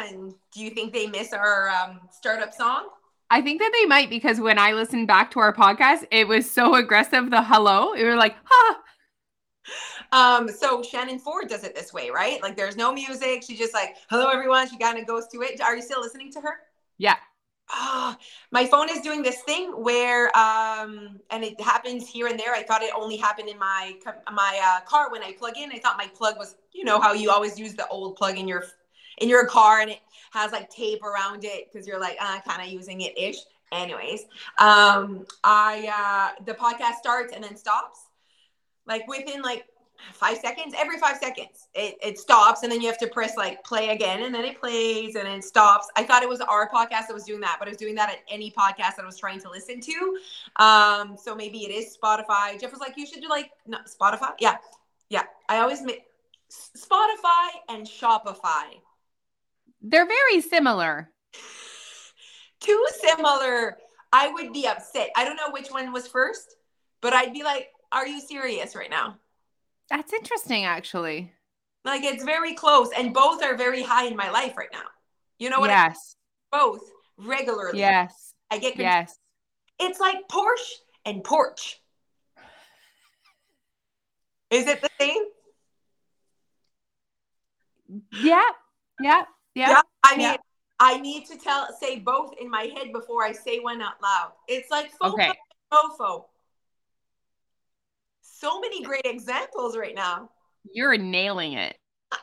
everyone. Do you think they miss our um, startup song? I think that they might because when I listened back to our podcast, it was so aggressive. The hello, it was like, ha. Um, so Shannon Ford does it this way, right? Like there's no music. She just like, hello everyone. She kind of goes to it. Are you still listening to her? Yeah. Oh, my phone is doing this thing where um and it happens here and there i thought it only happened in my my uh, car when i plug in i thought my plug was you know how you always use the old plug in your in your car and it has like tape around it because you're like uh, kind of using it ish. Anyways um i uh the podcast starts and then stops like within like five seconds every five seconds it, it stops and then you have to press like play again and then it plays and then it stops. I thought it was our podcast that was doing that but it was doing that at any podcast that i was trying to listen to. Um so maybe it is spotify. Jeff was like you should do like no, spotify? Yeah yeah. I always make spotify and shopify they're very similar too similar i would be upset i don't know which one was first but i'd be like are you serious right now that's interesting, actually. Like it's very close, and both are very high in my life right now. You know what? Yes. I mean? Both regularly. Yes. I get. Confused. Yes. It's like Porsche and porch. Is it the same? Yeah. Yeah. Yeah. yeah I mean, yeah. I need to tell say both in my head before I say one out loud. It's like FOFO okay. mofo so many great examples right now. You're nailing it.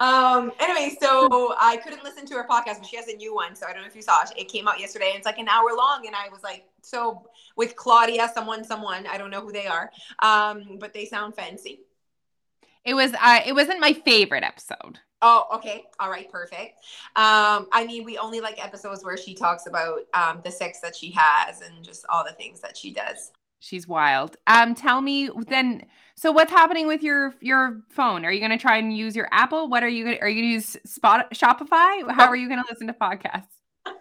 um. Anyway, so I couldn't listen to her podcast, but she has a new one. So I don't know if you saw it. It came out yesterday. And it's like an hour long, and I was like, so with Claudia, someone, someone. I don't know who they are. Um, but they sound fancy. It was. Uh, it wasn't my favorite episode. Oh, okay. All right, perfect. Um, I mean, we only like episodes where she talks about um, the sex that she has and just all the things that she does. She's wild. Um, tell me then. So what's happening with your your phone? Are you going to try and use your Apple? What are you going? Are you going to use Spot Shopify? How are you going to listen to podcasts?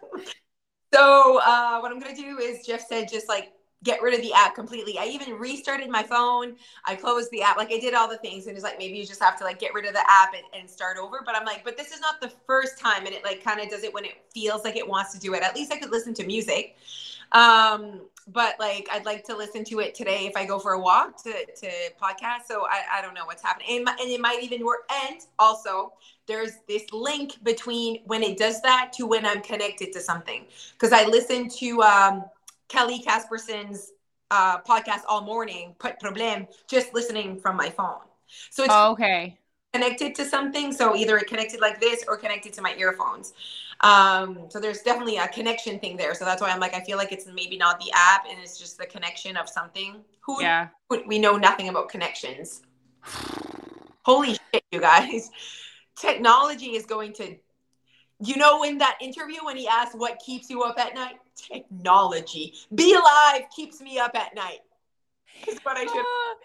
So uh, what I'm going to do is Jeff said just like get rid of the app completely. I even restarted my phone. I closed the app. Like I did all the things, and it's like maybe you just have to like get rid of the app and, and start over. But I'm like, but this is not the first time, and it like kind of does it when it feels like it wants to do it. At least I could listen to music. Um, but like I'd like to listen to it today if I go for a walk to, to podcast. So I, I don't know what's happening. And, and it might even work. And also there's this link between when it does that to when I'm connected to something. Cause I listen to um, Kelly Casperson's uh, podcast all morning, put problem, just listening from my phone. So it's oh, okay connected to something. So either it connected like this or connected to my earphones. Um, so there's definitely a connection thing there. So that's why I'm like, I feel like it's maybe not the app and it's just the connection of something. Who yeah. we know nothing about connections. Holy shit, you guys. Technology is going to you know in that interview when he asked what keeps you up at night? Technology. Be alive keeps me up at night. Is what I should ah.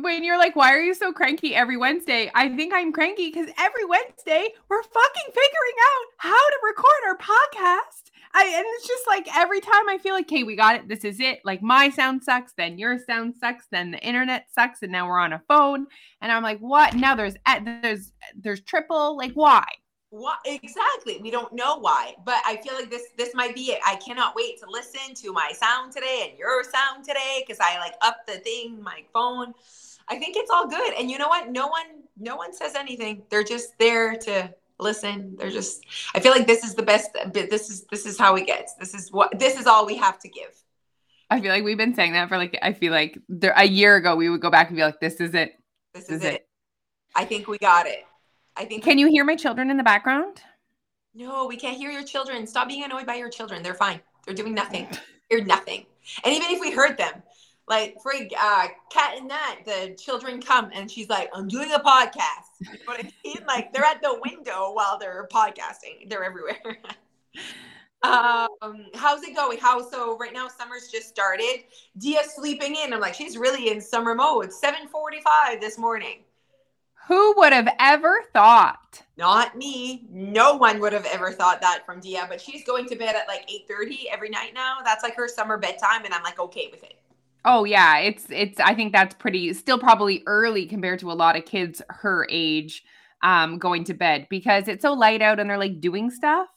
when you're like, why are you so cranky every Wednesday? I think I'm cranky because every Wednesday we're fucking figuring out how to record our podcast. I and it's just like every time I feel like, okay, we got it. This is it. Like my sound sucks, then your sound sucks, then the internet sucks, and now we're on a phone. And I'm like, what? Now there's eh, there's there's triple. Like why? What exactly? We don't know why, but I feel like this this might be it. I cannot wait to listen to my sound today and your sound today because I like up the thing, my phone. I think it's all good. And you know what? No one no one says anything. They're just there to listen. They're just I feel like this is the best this is this is how it gets. This is what this is all we have to give. I feel like we've been saying that for like I feel like there a year ago we would go back and be like this is it. This, this is, it. it. I think we got it. I think Can you hear my children in the background? No, we can't hear your children. Stop being annoyed by your children. They're fine. They're doing nothing. They're nothing. And even if we heard them, like for uh, cat and that the children come and she's like i'm doing a podcast you know what i mean like they're at the window while they're podcasting they're everywhere um how's it going how so right now summer's just started dia sleeping in i'm like she's really in summer mode 7:45 this morning who would have ever thought not me no one would have ever thought that from dia but she's going to bed at like 8:30 every night now that's like her summer bedtime and i'm like okay with it Oh yeah, it's it's I think that's pretty still probably early compared to a lot of kids her age. um going to bed because it's so light out and they're like doing stuff.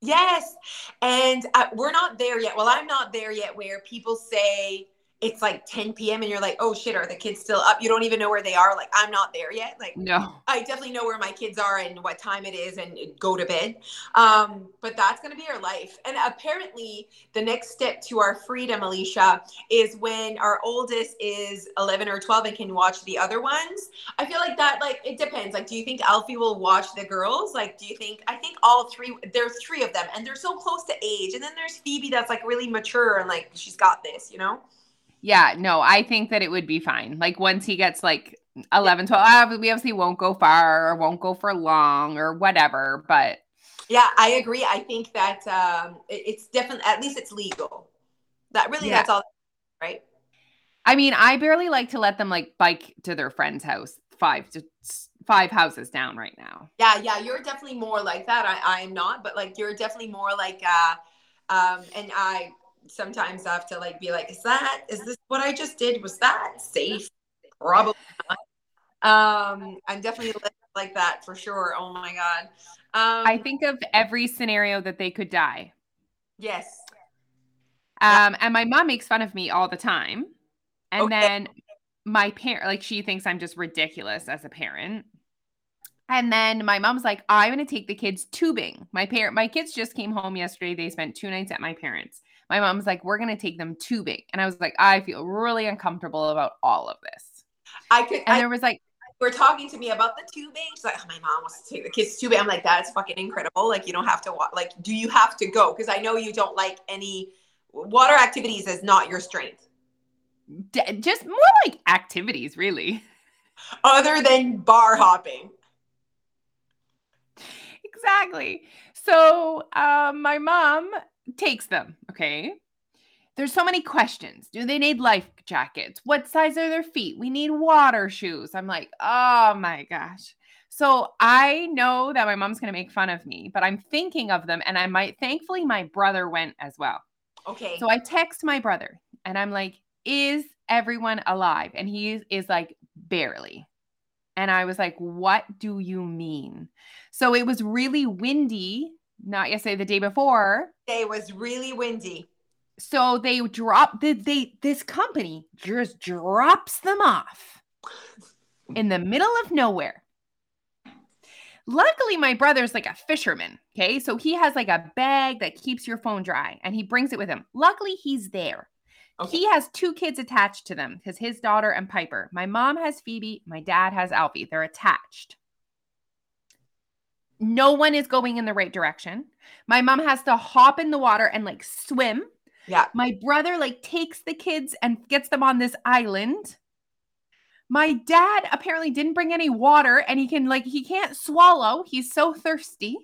Yes. And uh, we're not there yet. Well, I'm not there yet where people say, it's like 10 p.m. and you're like, oh shit, are the kids still up? You don't even know where they are. Like, I'm not there yet. Like, no, I definitely know where my kids are and what time it is and go to bed. Um, but that's going to be our life. And apparently, the next step to our freedom, Alicia, is when our oldest is 11 or 12 and can watch the other ones. I feel like that, like, it depends. Like, do you think Alfie will watch the girls? Like, do you think, I think all three, there's three of them and they're so close to age. And then there's Phoebe that's like really mature and like, she's got this, you know? Yeah, no, I think that it would be fine. Like once he gets like 11, 12, uh, we obviously won't go far or won't go for long or whatever, but yeah, I agree. I think that um, it's definitely, at least it's legal. That really, yeah. that's all, right? I mean, I barely like to let them like bike to their friend's house five to five houses down right now. Yeah, yeah, you're definitely more like that. I, I am not, but like you're definitely more like, uh, um, and I sometimes I have to like be like, is that is this what I just did? Was that safe? Probably not. Um, I'm definitely like that for sure. Oh my god. Um, I think of every scenario that they could die. Yes. Um, and my mom makes fun of me all the time. And okay. then my parent, like, she thinks I'm just ridiculous as a parent. And then my mom's like, I'm going to take the kids tubing. My parent, my kids just came home yesterday. They spent two nights at my parents my mom's like, we're going to take them tubing. And I was like, I feel really uncomfortable about all of this. I could, and I, there was like, we're talking to me about the tubing. She's like, oh, my mom wants to take the kids tubing. I'm like, that's fucking incredible. Like, you don't have to, walk. like, do you have to go? Because I know you don't like any water activities is not your strength. D- just more like activities, really. Other than bar hopping. Exactly. So, um, my mom takes them. Okay. There's so many questions. Do they need life jackets? What size are their feet? We need water shoes. I'm like, oh my gosh. So I know that my mom's going to make fun of me, but I'm thinking of them and I might, thankfully, my brother went as well. Okay. So I text my brother and I'm like, is everyone alive? And he is, is like, barely. And I was like, what do you mean? So it was really windy not yesterday, the day before. It was really windy. So they drop the they this company just drops them off in the middle of nowhere. Luckily, my brother's like a fisherman. Okay. So he has like a bag that keeps your phone dry and he brings it with him. Luckily, he's there. Okay. He has two kids attached to them because his daughter and Piper. My mom has Phoebe. My dad has Alfie. They're attached no one is going in the right direction. My mom has to hop in the water and like swim. Yeah. My brother like takes the kids and gets them on this island. My dad apparently didn't bring any water and he can like he can't swallow. He's so thirsty.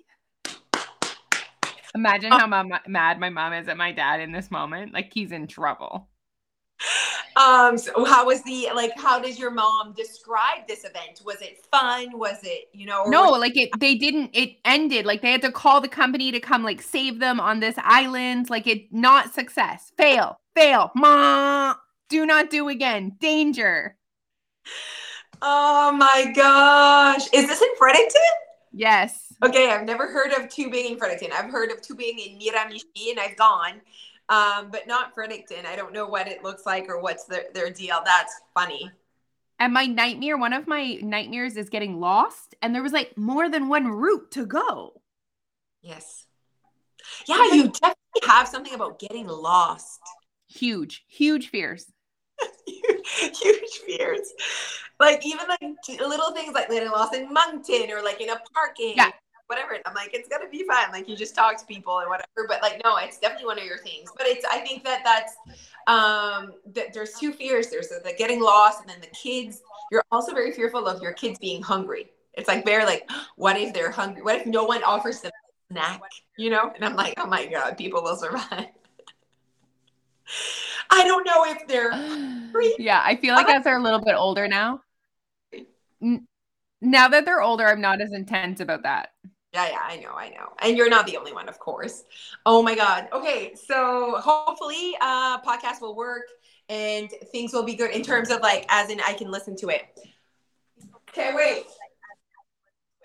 Imagine oh. how mom, mad my mom is at my dad in this moment. Like he's in trouble um so how was the like how does your mom describe this event? Was it fun? Was it you know no like it they didn't it ended. Like they had to call the company to come like save them on this island. Like it not success. Fail fail. Ma do not do again. Danger. Oh my gosh. Is this in fredericton? Yes. Okay i've never heard of tubing in fredericton. I've heard of tubing in miramichi and i've gone um, but not Fredericton. I don't know what it looks like or what's their, their deal. That's funny. And my nightmare, one of my nightmares is getting lost, and there was like more than one route to go. Yes. Yeah, you definitely have something about getting lost. Huge, huge fears. huge huge fears. Like even like little things like getting lost in Moncton or like in a parking. Yeah whatever. I'm like, it's gonna be fun. Like you just talk to people and whatever. But like, no, it's definitely one of your things. But it's I think that that's um that there's two fears. There's the, the getting lost and then the kids. You're also very fearful of your kids being hungry. It's like very like, what if they're hungry? What if no one offers them a snack? You know? And I'm like, oh my God, people will survive. I don't know if they're hungry. Yeah, I feel like as they're a little bit older now. Now that they're older, I'm not as intense about that. Yeah, yeah, I know, I know. And you're not the only one, of course. Oh my God. Okay, so hopefully uh podcast will work and things will be good in terms of like as in I can listen to it. Okay, wait.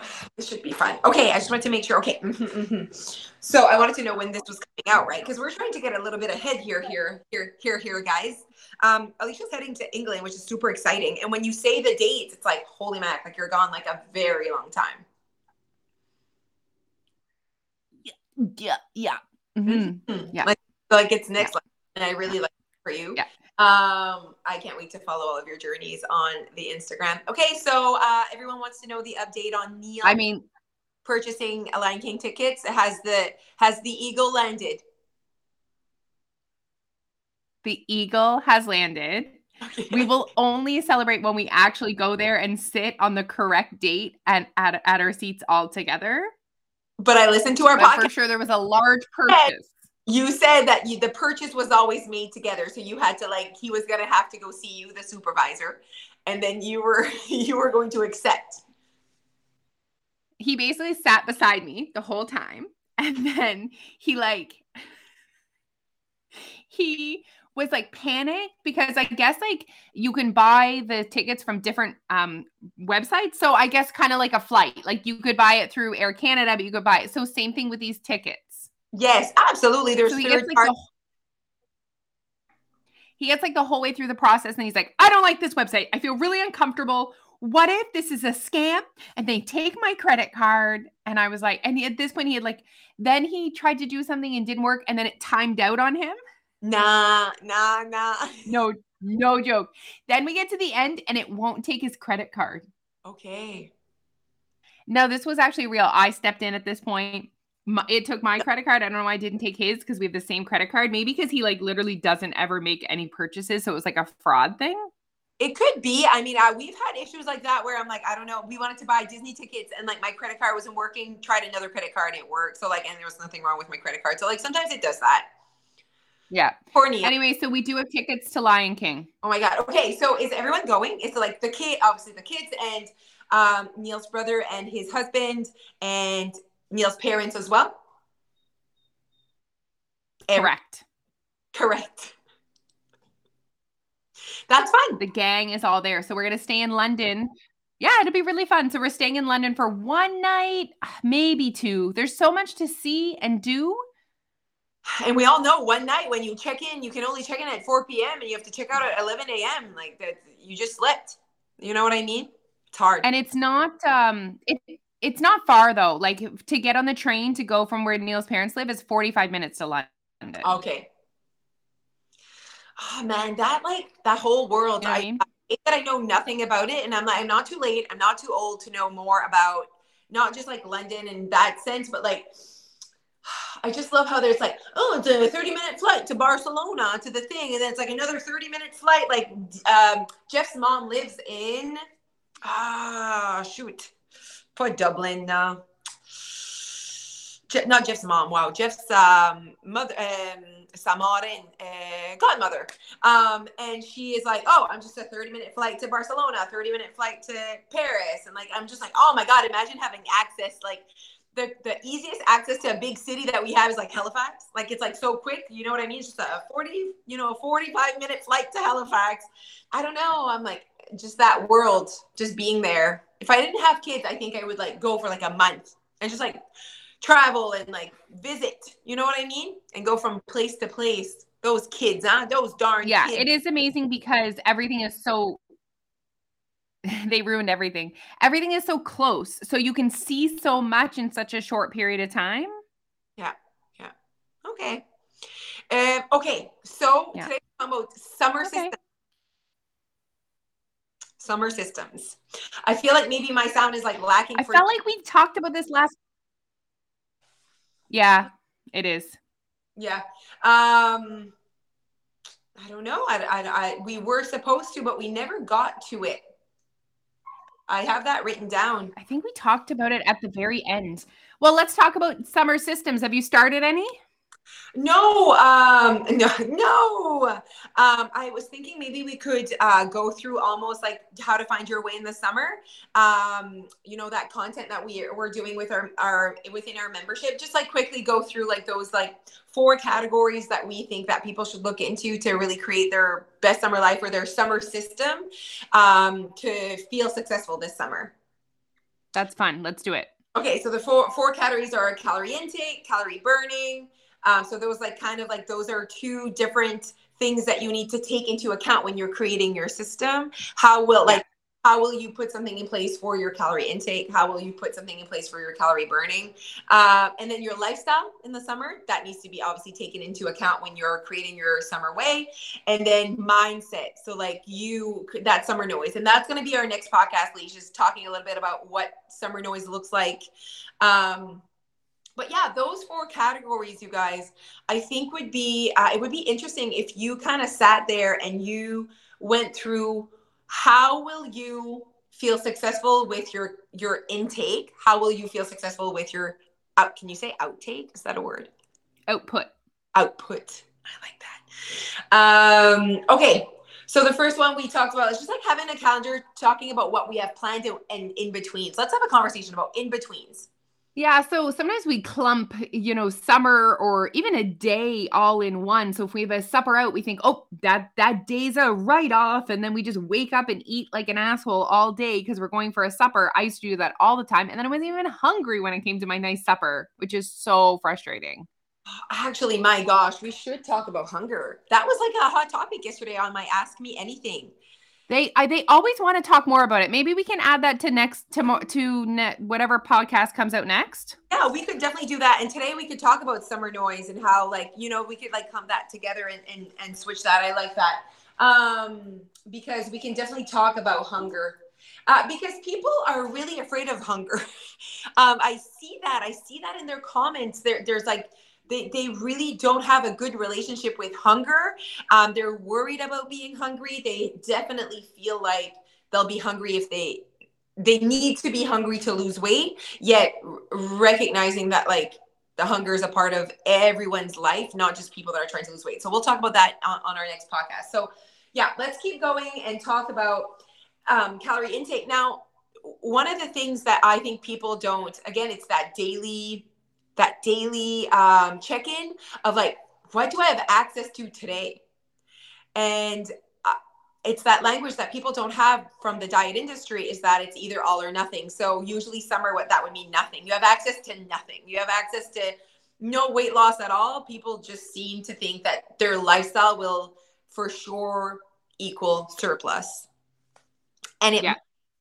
This should be fun. Okay, I just wanted to make sure. Okay. Mm-hmm, mm-hmm. So I wanted to know when this was coming out, right? Because we're trying to get a little bit ahead here, here, here, here, here, guys. Um, Alicia's heading to England, which is super exciting. And when you say the dates, it's like, holy mac, like you're gone like a very long time. Yeah, yeah. Mm-hmm. Mm-hmm. Yeah. Like, like it's next yeah. level. And I really like it for you. Yeah. Um, I can't wait to follow all of your journeys on the Instagram. Okay, so uh, everyone wants to know the update on Neil. I mean, purchasing a Lion King tickets. Has the has the eagle landed? The eagle has landed. Okay. We will only celebrate when we actually go there and sit on the correct date and at, at our seats all together. But I listened to our but podcast. For sure, there was a large purchase. you said that you, the purchase was always made together. So you had to like he was going to have to go see you the supervisor and then you were you were going to accept. He basically sat beside me the whole time and then he like he was like panicked because I guess like you can buy the tickets from different um websites. So I guess kind of like a flight. Like you could buy it through Air Canada, but you could buy it. So same thing with these tickets. Yes, absolutely. There's so he, gets, like, the, he gets like the whole way through the process and he's like, I don't like this website. I feel really uncomfortable. What if this is a scam and they take my credit card? And I was like, and he, at this point, he had like, then he tried to do something and didn't work and then it timed out on him. Nah, nah, nah. No, no joke. Then we get to the end and it won't take his credit card. Okay. No, this was actually real. I stepped in at this point my, it took my credit card. I don't know why I didn't take his because we have the same credit card. Maybe because he like literally doesn't ever make any purchases, so it was like a fraud thing. It could be. I mean, I, we've had issues like that where I'm like, I don't know. We wanted to buy Disney tickets and like my credit card wasn't working. Tried another credit card, and it worked. So like, and there was nothing wrong with my credit card. So like, sometimes it does that. Yeah. Corny. Anyway, so we do have tickets to Lion King. Oh my god. Okay, so is everyone going? It's like the kid, obviously the kids and um, Neil's brother and his husband and Neil's parents as well? Correct. Correct. That's fun. The gang is all there. So we're going to stay in London. Yeah, it'll be really fun. So we're staying in London for one night, maybe two. There's so much to see and do. And we all know one night when you check in, you can only check in at 4 p.m. and you have to check out at 11 a.m. Like that, you just slept. You know what I mean? It's hard. And it's not, um, it, it's not far though. Like to get on the train to go from where Neil's parents live is 45 minutes to London. Okay. Oh man, that like that whole world. You know I, I, mean? I that I know nothing about it, and I'm like, I'm not too late. I'm not too old to know more about not just like London in that sense, but like I just love how there's like, oh, it's a 30 minute flight to Barcelona to the thing, and then it's like another 30 minute flight. Like um, Jeff's mom lives in ah shoot for Dublin. Uh, Je- not Jeff's mom. Wow, Jeff's um, mother, um, Samarin, uh, godmother. Um, and she is like, oh, I'm just a 30 minute flight to Barcelona, 30 minute flight to Paris, and like, I'm just like, oh my god, imagine having access like. The, the easiest access to a big city that we have is like Halifax. Like it's like so quick, you know what I mean? It's just a 40, you know, a 45 minute flight to Halifax. I don't know. I'm like, just that world, just being there if I didn't have kids, I think I would like go for like a month and just like travel and like visit. You know what I mean? And go from place to place. Those kids, huh? Those darn yeah, kids. it is amazing because everything is so they ruined everything. Everything is so close. So you can see so much in such a short period of time. Yeah. Yeah. Okay. Um, okay. So yeah. today about summer okay. system summer systems. I feel like maybe my sound is like lacking. I felt like we talked about this last. Yeah, it is. Yeah. Um, I don't know. I, I, I, we were supposed to, but we never got to it. I have that written down. I think we talked about it at the very end. Well, let's talk about summer systems. Have you started any? No, um, no, no. Um, I was thinking maybe we could uh, go through almost like how to find your way in the summer. Um, you know that content that we we're doing with our our within our membership. Just like quickly go through like those like four categories that we think that people should look into to really create their best summer life or their summer system um, to feel successful this summer. That's fun. Let's do it. Okay, so the four four categories are calorie intake, calorie burning. Um, so those like kind of like those are two different things that you need to take into account when you're creating your system. How will like how will you put something in place for your calorie intake? How will you put something in place for your calorie burning? Uh, and then your lifestyle in the summer that needs to be obviously taken into account when you're creating your summer way. And then mindset. So like you that summer noise. And that's going to be our next podcast Leash, just talking a little bit about what summer noise looks like. Um, but yeah those four categories you guys i think would be uh, it would be interesting if you kind of sat there and you went through how will you feel successful with your your intake? How will you feel successful with your out can you say outtake? Is that a word? Output. Output. I like that. Um okay. So the first one we talked about is just like having a calendar talking about what we have planned and in betweens. Let's have a conversation about in betweens yeah, so sometimes we clump, you know, summer or even a day all in one. So if we have a supper out, we think, "Oh, that that day's a write off," and then we just wake up and eat like an asshole all day because we're going for a supper. I used to do that all the time, and then I wasn't even hungry when it came to my nice supper, which is so frustrating. Actually, my gosh, we should talk about hunger. That was like a hot topic yesterday on my Ask Me Anything. They I, they always want to talk more about it. Maybe we can add that to next to to ne- whatever podcast comes out next. Yeah, we could definitely do that. And today we could talk about summer noise and how like you know we could like come that together and and, and switch that. I like that um, because we can definitely talk about hunger uh, because people are really afraid of hunger. um, I see that. I see that in their comments. There, there's like they, they really don't have a good relationship with hunger. Um, they're worried about being hungry. They definitely feel like they'll be hungry if they they need to be hungry to lose weight. Yet recognizing that like the hunger is a part of everyone's life, not just people that are trying to lose weight. So we'll talk about that on, on our next podcast. So yeah, let's keep going and talk about um, calorie intake. Now, one of the things that I think people don't, again, it's that daily that daily um, check in of like, what do I have access to today? And uh, it's that language that people don't have from the diet industry is that it's either all or nothing. So usually summer, what that would mean nothing. You have access to nothing. You have access to no weight loss at all. People just seem to think that their lifestyle will for sure equal surplus. And it, yeah.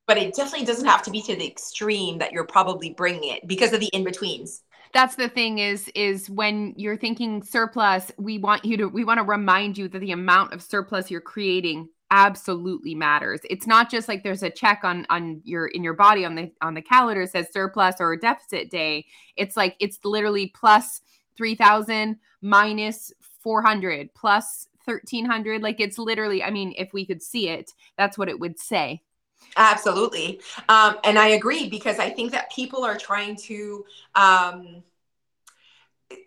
but it definitely doesn't have to be to the extreme that you're probably bringing it because of the in betweens that's the thing is is when you're thinking surplus we want you to we want to remind you that the amount of surplus you're creating absolutely matters. It's not just like there's a check on on your in your body on the on the calendar says surplus or deficit day. It's like it's literally plus 3000 minus 400 plus 1300 like it's literally i mean if we could see it that's what it would say Absolutely. Um, and I agree because I think that people are trying to um,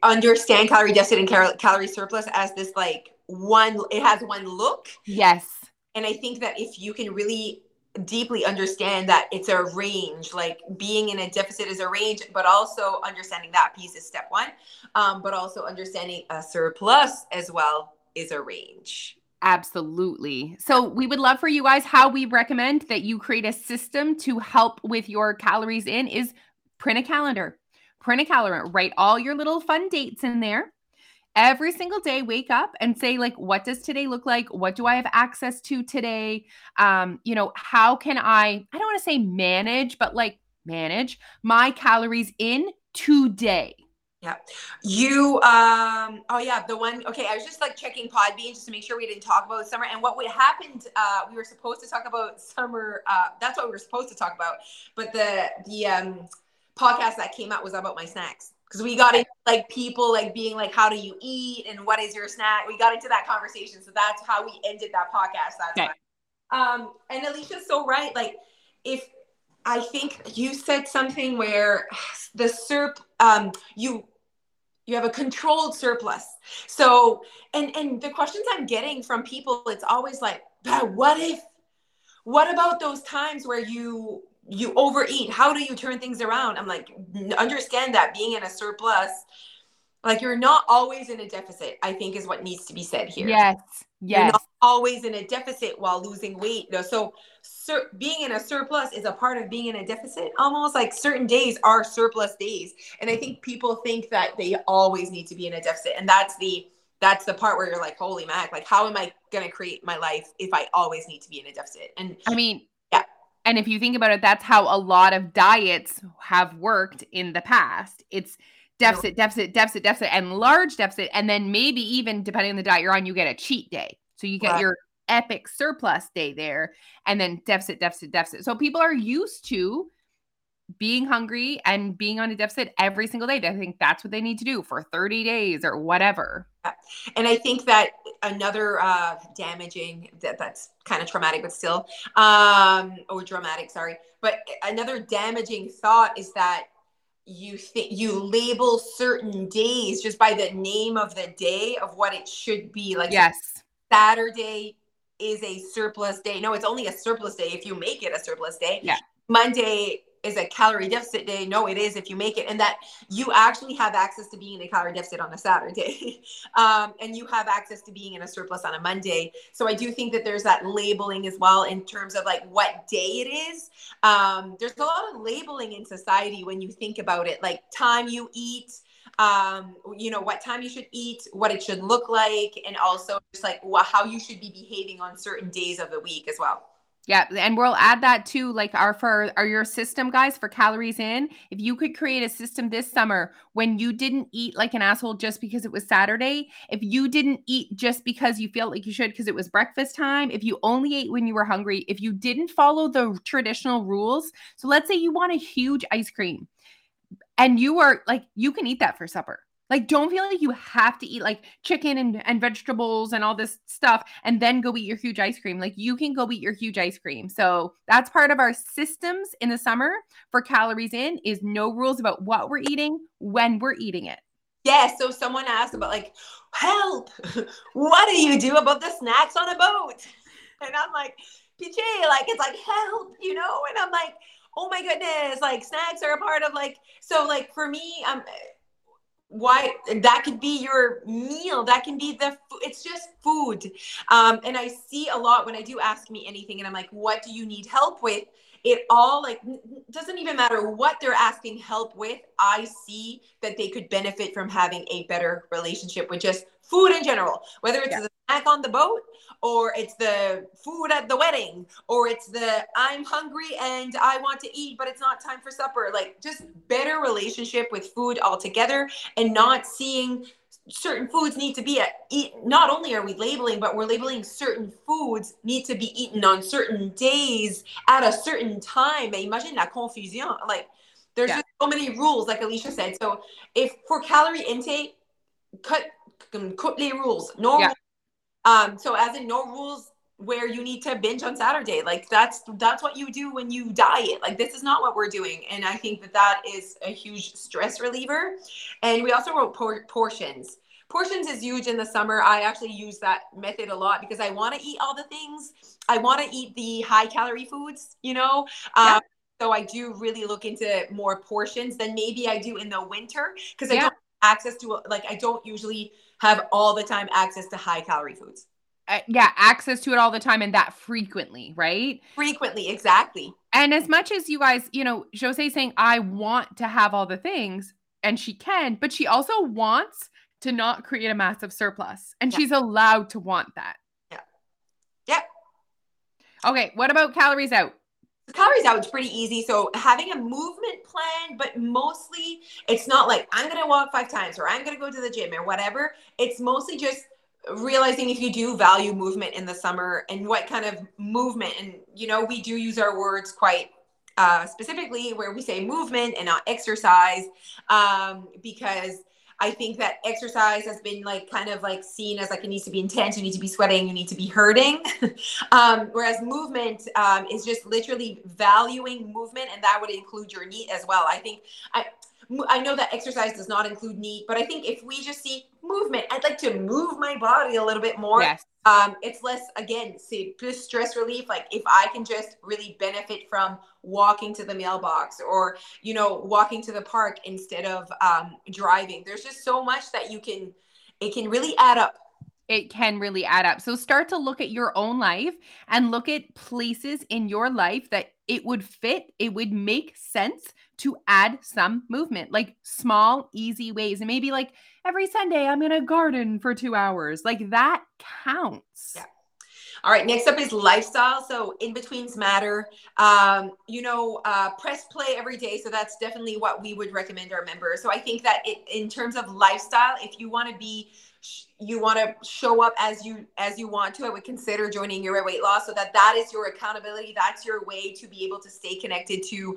understand calorie deficit and cal- calorie surplus as this like one, it has one look. Yes. And I think that if you can really deeply understand that it's a range, like being in a deficit is a range, but also understanding that piece is step one, um, but also understanding a surplus as well is a range. Absolutely. So we would love for you guys how we recommend that you create a system to help with your calories in is print a calendar. Print a calendar, write all your little fun dates in there. Every single day, wake up and say, like, what does today look like? What do I have access to today? Um, you know, how can I, I don't want to say manage, but like manage my calories in today yeah. You um oh yeah, the one okay, I was just like checking Podbean just to make sure we didn't talk about summer. And what would happened, uh we were supposed to talk about summer, uh that's what we were supposed to talk about. But the the um podcast that came out was about my snacks. Because we got into like people like being like, how do you eat and what is your snack? We got into that conversation. So that's how we ended that podcast. That's okay. Um and Alicia's so right. Like if I think you said something where the SERP um you you have a controlled surplus. So and and the questions i'm getting from people it's always like what if what about those times where you you overeat? How do you turn things around? I'm like understand that being in a surplus like you're not always in a deficit i think is what needs to be said here. Yes Yes. You're not always in a deficit while losing weight. So, sur- being in a surplus is a part of being in a deficit. Almost like certain days are surplus days, and I think people think that they always need to be in a deficit, and that's the that's the part where you're like, holy mac, like how am I gonna create my life if I always need to be in a deficit? And I mean, yeah. And if you think about it, that's how a lot of diets have worked in the past. It's deficit, deficit, deficit, deficit, and large deficit. And then maybe even depending on the diet you're on, you get a cheat day. So you get right. your epic surplus day there and then deficit, deficit, deficit. So people are used to being hungry and being on a deficit every single day. I think that's what they need to do for 30 days or whatever. And I think that another uh, damaging that that's kind of traumatic, but still, um, or dramatic, sorry. But another damaging thought is that you think you label certain days just by the name of the day of what it should be. Like yes, Saturday is a surplus day. No, it's only a surplus day if you make it a surplus day. Yeah. Monday is a calorie deficit day. No, it is if you make it, and that you actually have access to being in a calorie deficit on a Saturday, um, and you have access to being in a surplus on a Monday. So I do think that there's that labeling as well in terms of like what day it is. Um, there's a lot of labeling in society when you think about it, like time you eat um you know what time you should eat what it should look like and also just like how you should be behaving on certain days of the week as well yeah, and we'll add that too, like our for our your system guys for calories in. If you could create a system this summer when you didn't eat like an asshole just because it was Saturday, if you didn't eat just because you felt like you should because it was breakfast time, if you only ate when you were hungry, if you didn't follow the traditional rules. So let's say you want a huge ice cream and you are like you can eat that for supper like, don't feel like you have to eat like chicken and, and vegetables and all this stuff and then go eat your huge ice cream. Like, you can go eat your huge ice cream. So, that's part of our systems in the summer for calories in is no rules about what we're eating when we're eating it. Yeah. So, someone asked about, like, help, what do you do about the snacks on a boat? And I'm like, PJ, like, it's like, help, you know? And I'm like, oh my goodness, like, snacks are a part of, like, so, like, for me, I'm, why that could be your meal that can be the it's just food. Um, and i see a lot when i do ask me anything and i'm like what do you need help with? It all like doesn't even matter what they're asking help with i see that they could benefit from having a better relationship with just food in general whether it's yeah. the snack on the boat or it's the food at the wedding or it's the i'm hungry and i want to eat but it's not time for supper like just better relationship with food altogether and not seeing certain foods need to be at eat not only are we labeling but we're labeling certain foods need to be eaten on certain days at a certain time imagine la confusion like there's yeah. just so many rules like alicia said so if for calorie intake cut the rules no yeah. Um, so as in no rules where you need to binge on Saturday. Like that's that's what you do when you diet. Like this is not what we're doing, and I think that that is a huge stress reliever. And we also wrote por- portions. Portions is huge in the summer. I actually use that method a lot because I want to eat all the things. I want to eat the high calorie foods, you know. Um, So I do really look into more portions than maybe I do in the winter because I don't have access to like I don't usually have all the time access to high calorie foods. Uh, yeah, access to it all the time and that frequently, right? Frequently, exactly. And as much as you guys, you know, Jose saying, I want to have all the things, and she can, but she also wants to not create a massive surplus. And yeah. she's allowed to want that. Yeah. Yeah. Okay. What about calories out? Calories out is pretty easy. So having a movement plan, but mostly it's not like I'm gonna walk five times or I'm gonna go to the gym or whatever. It's mostly just realizing if you do value movement in the summer and what kind of movement and you know we do use our words quite uh, specifically where we say movement and not exercise um, because I think that exercise has been like kind of like seen as like it needs to be intense, you need to be sweating, you need to be hurting. um, whereas movement um, is just literally valuing movement, and that would include your NEAT as well. I think I I know that exercise does not include NEAT, but I think if we just see movement, I'd like to move my body a little bit more. Yes. Um, it's less again, say just stress relief. Like if I can just really benefit from walking to the mailbox or you know walking to the park instead of um, driving. There's just so much that you can. It can really add up it can really add up. So start to look at your own life and look at places in your life that it would fit, it would make sense to add some movement, like small, easy ways. And maybe like every Sunday, I'm in a garden for two hours. Like that counts. Yeah. All right, next up is lifestyle. So in betweens matter. Um, you know, uh, press play every day. So that's definitely what we would recommend our members. So I think that it, in terms of lifestyle, if you want to be you want to show up as you as you want to i would consider joining your weight loss so that that is your accountability that's your way to be able to stay connected to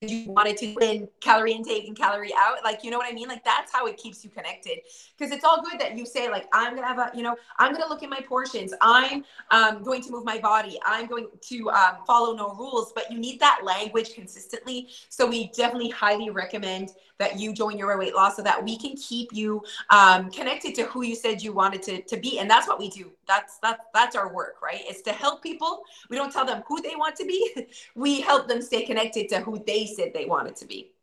you wanted to in calorie intake and calorie out like you know what i mean? Like that's how it keeps you connected. Because it's all good that you say like i'm gonna have a you know i'm gonna look at my portions. I'm um, going to move my body. I'm going to um, follow no rules. But you need that language consistently. So we definitely highly recommend that you join your weight loss so that we can keep you um, connected to who you said you wanted to, to be. And that's what we do. That's that's that's our work right? It's to help people. We don't tell them who they want to be. We help them stay connected to who they said they wanted to be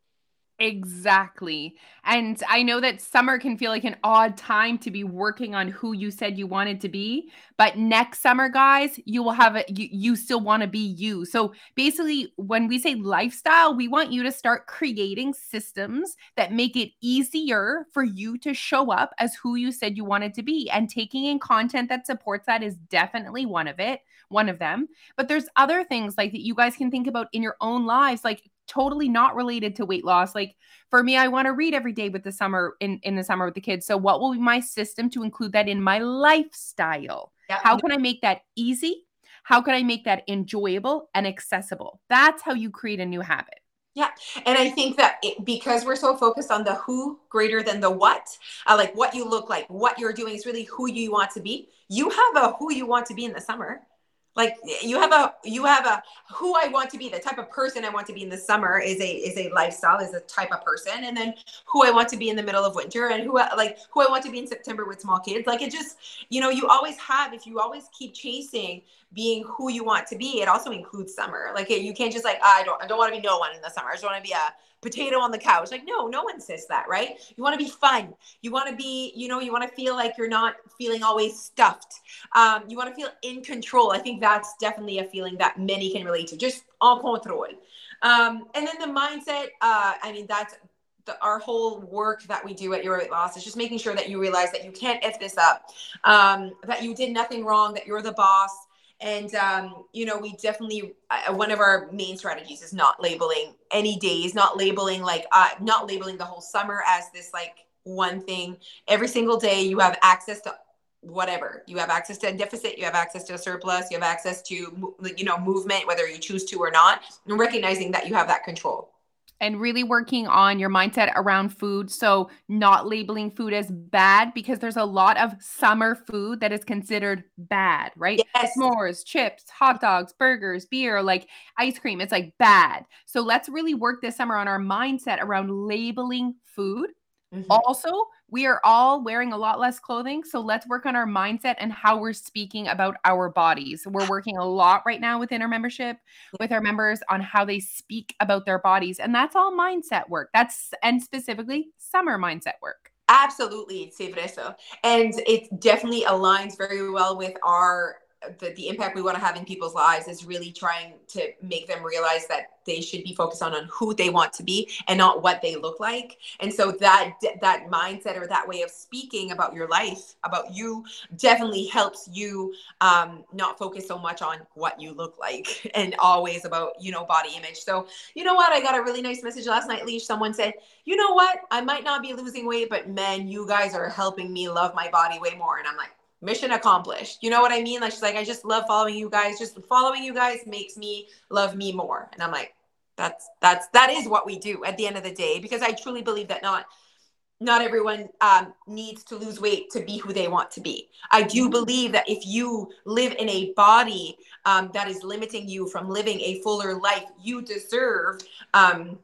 Exactly. And I know that summer can feel like an odd time to be working on who you said you wanted to be, but next summer guys, you will have it you, you still want to be you. So basically when we say lifestyle, we want you to start creating systems that make it easier for you to show up as who you said you wanted to be and taking in content that supports that is definitely one of it, one of them. But there's other things like that you guys can think about in your own lives like totally not related to weight loss. Like for me, I want to read every day with the summer in, in the summer with the kids. So what will be my system to include that in my lifestyle? Yeah. How can I make that easy? How can I make that enjoyable and accessible? That's how you create a new habit. Yeah. And I think that it, because we're so focused on the who greater than the what, uh, like what you look like, what you're doing is really who you want to be. You have a who you want to be in the summer like you have a you have a who i want to be the type of person i want to be in the summer is a is a lifestyle is a type of person. And then who i want to be in the middle of winter and who like who i want to be in september with small kids. Like it just you know you always have if you always keep chasing being who you want to be it also includes summer. Like you can't just like ah, i don't i don't want to be no one in the summer. I just want to be a potato on the couch. Like, no, no one says that, right? You want to be fun. You want to be, you know, you want to feel like you're not feeling always stuffed. Um, you want to feel in control. I think that's definitely a feeling that many can relate to, just en control. Um, and then the mindset, uh, I mean, that's the, our whole work that we do at Your Weight Loss is just making sure that you realize that you can't F this up, um, that you did nothing wrong, that you're the boss, and um, you know we definitely uh, one of our main strategies is not labeling any days not labeling like uh, not labeling the whole summer as this like one thing. Every single day you have access to whatever. You have access to a deficit you have access to a surplus you have access to you know movement whether you choose to or not and recognizing that you have that control and really working on your mindset around food. So, not labeling food as bad because there's a lot of summer food that is considered bad, right? Yes. S'mores, chips, hot dogs, burgers, beer, like ice cream. It's like bad. So, let's really work this summer on our mindset around labeling food. Mm-hmm. Also, we are all wearing a lot less clothing. So let's work on our mindset and how we're speaking about our bodies. We're working a lot right now within our membership with our members on how they speak about their bodies. And that's all mindset work. That's and specifically summer mindset work. Absolutely, Cifreso. And it definitely aligns very well with our the, the impact we want to have in people's lives is really trying to make them realize that they should be focused on on who they want to be and not what they look like. And so that that mindset or that way of speaking about your life about you definitely helps you um, not focus so much on what you look like and always about you know body image. So you know what? I got a really nice message last night leash. Someone said you know what? I might not be losing weight but man you guys are helping me love my body way more. And i'm like mission accomplished. You know what I mean? Like she's like, I just love following you guys. Just following you guys makes me love me more. And I'm like, that's that's that is what we do at the end of the day because I truly believe that not not everyone um, needs to lose weight to be who they want to be. I do believe that if you live in a body um, that is limiting you from living a fuller life, you deserve um,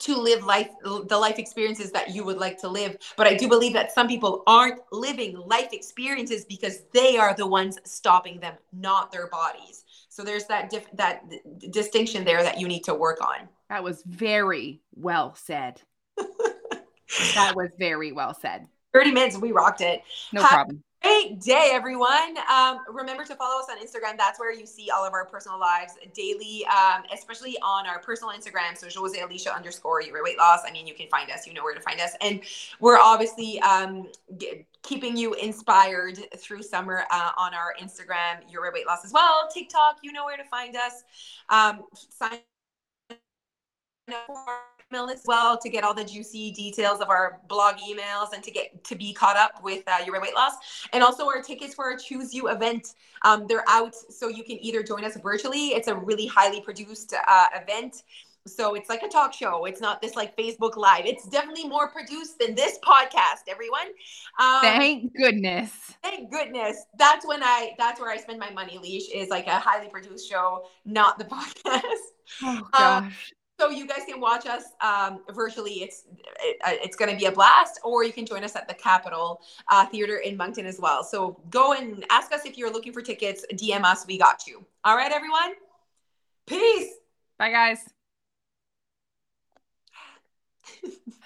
to live life the life experiences that you would like to live but i do believe that some people aren't living life experiences because they are the ones stopping them not their bodies so there's that diff- that d- distinction there that you need to work on that was very well said that was very well said 30 minutes. We rocked it. No problem. Great day, everyone. Um, remember to follow us on Instagram. That's where you see all of our personal lives daily, um, especially on our personal Instagram. So Jose Alicia underscore your weight loss. I mean, you can find us. You know where to find us. And we're obviously um, keeping you inspired through summer uh, on our Instagram, your weight loss as well. TikTok, you know where to find us. Um, sign up for email as well to get all the juicy details of our blog emails and to get to be caught up with uh, your weight loss. And also our tickets for our Choose You event. Um, they're out, so you can either join us virtually. It's a really highly produced uh, event. So it's like a talk show. It's not this like Facebook Live. It's definitely more produced than this podcast, everyone. Um, thank goodness. Thank goodness. That's when I, that's where I spend my money, Leash, is like a highly produced show, not the podcast. Oh, um, gosh. So you guys can watch us um, virtually. It's it, uh, it's going to be a blast, or you can join us at the Capitol uh, Theater in Moncton as well. So go and ask us if you're looking for tickets. DM us. We got you. All right, everyone. Peace. Bye, guys.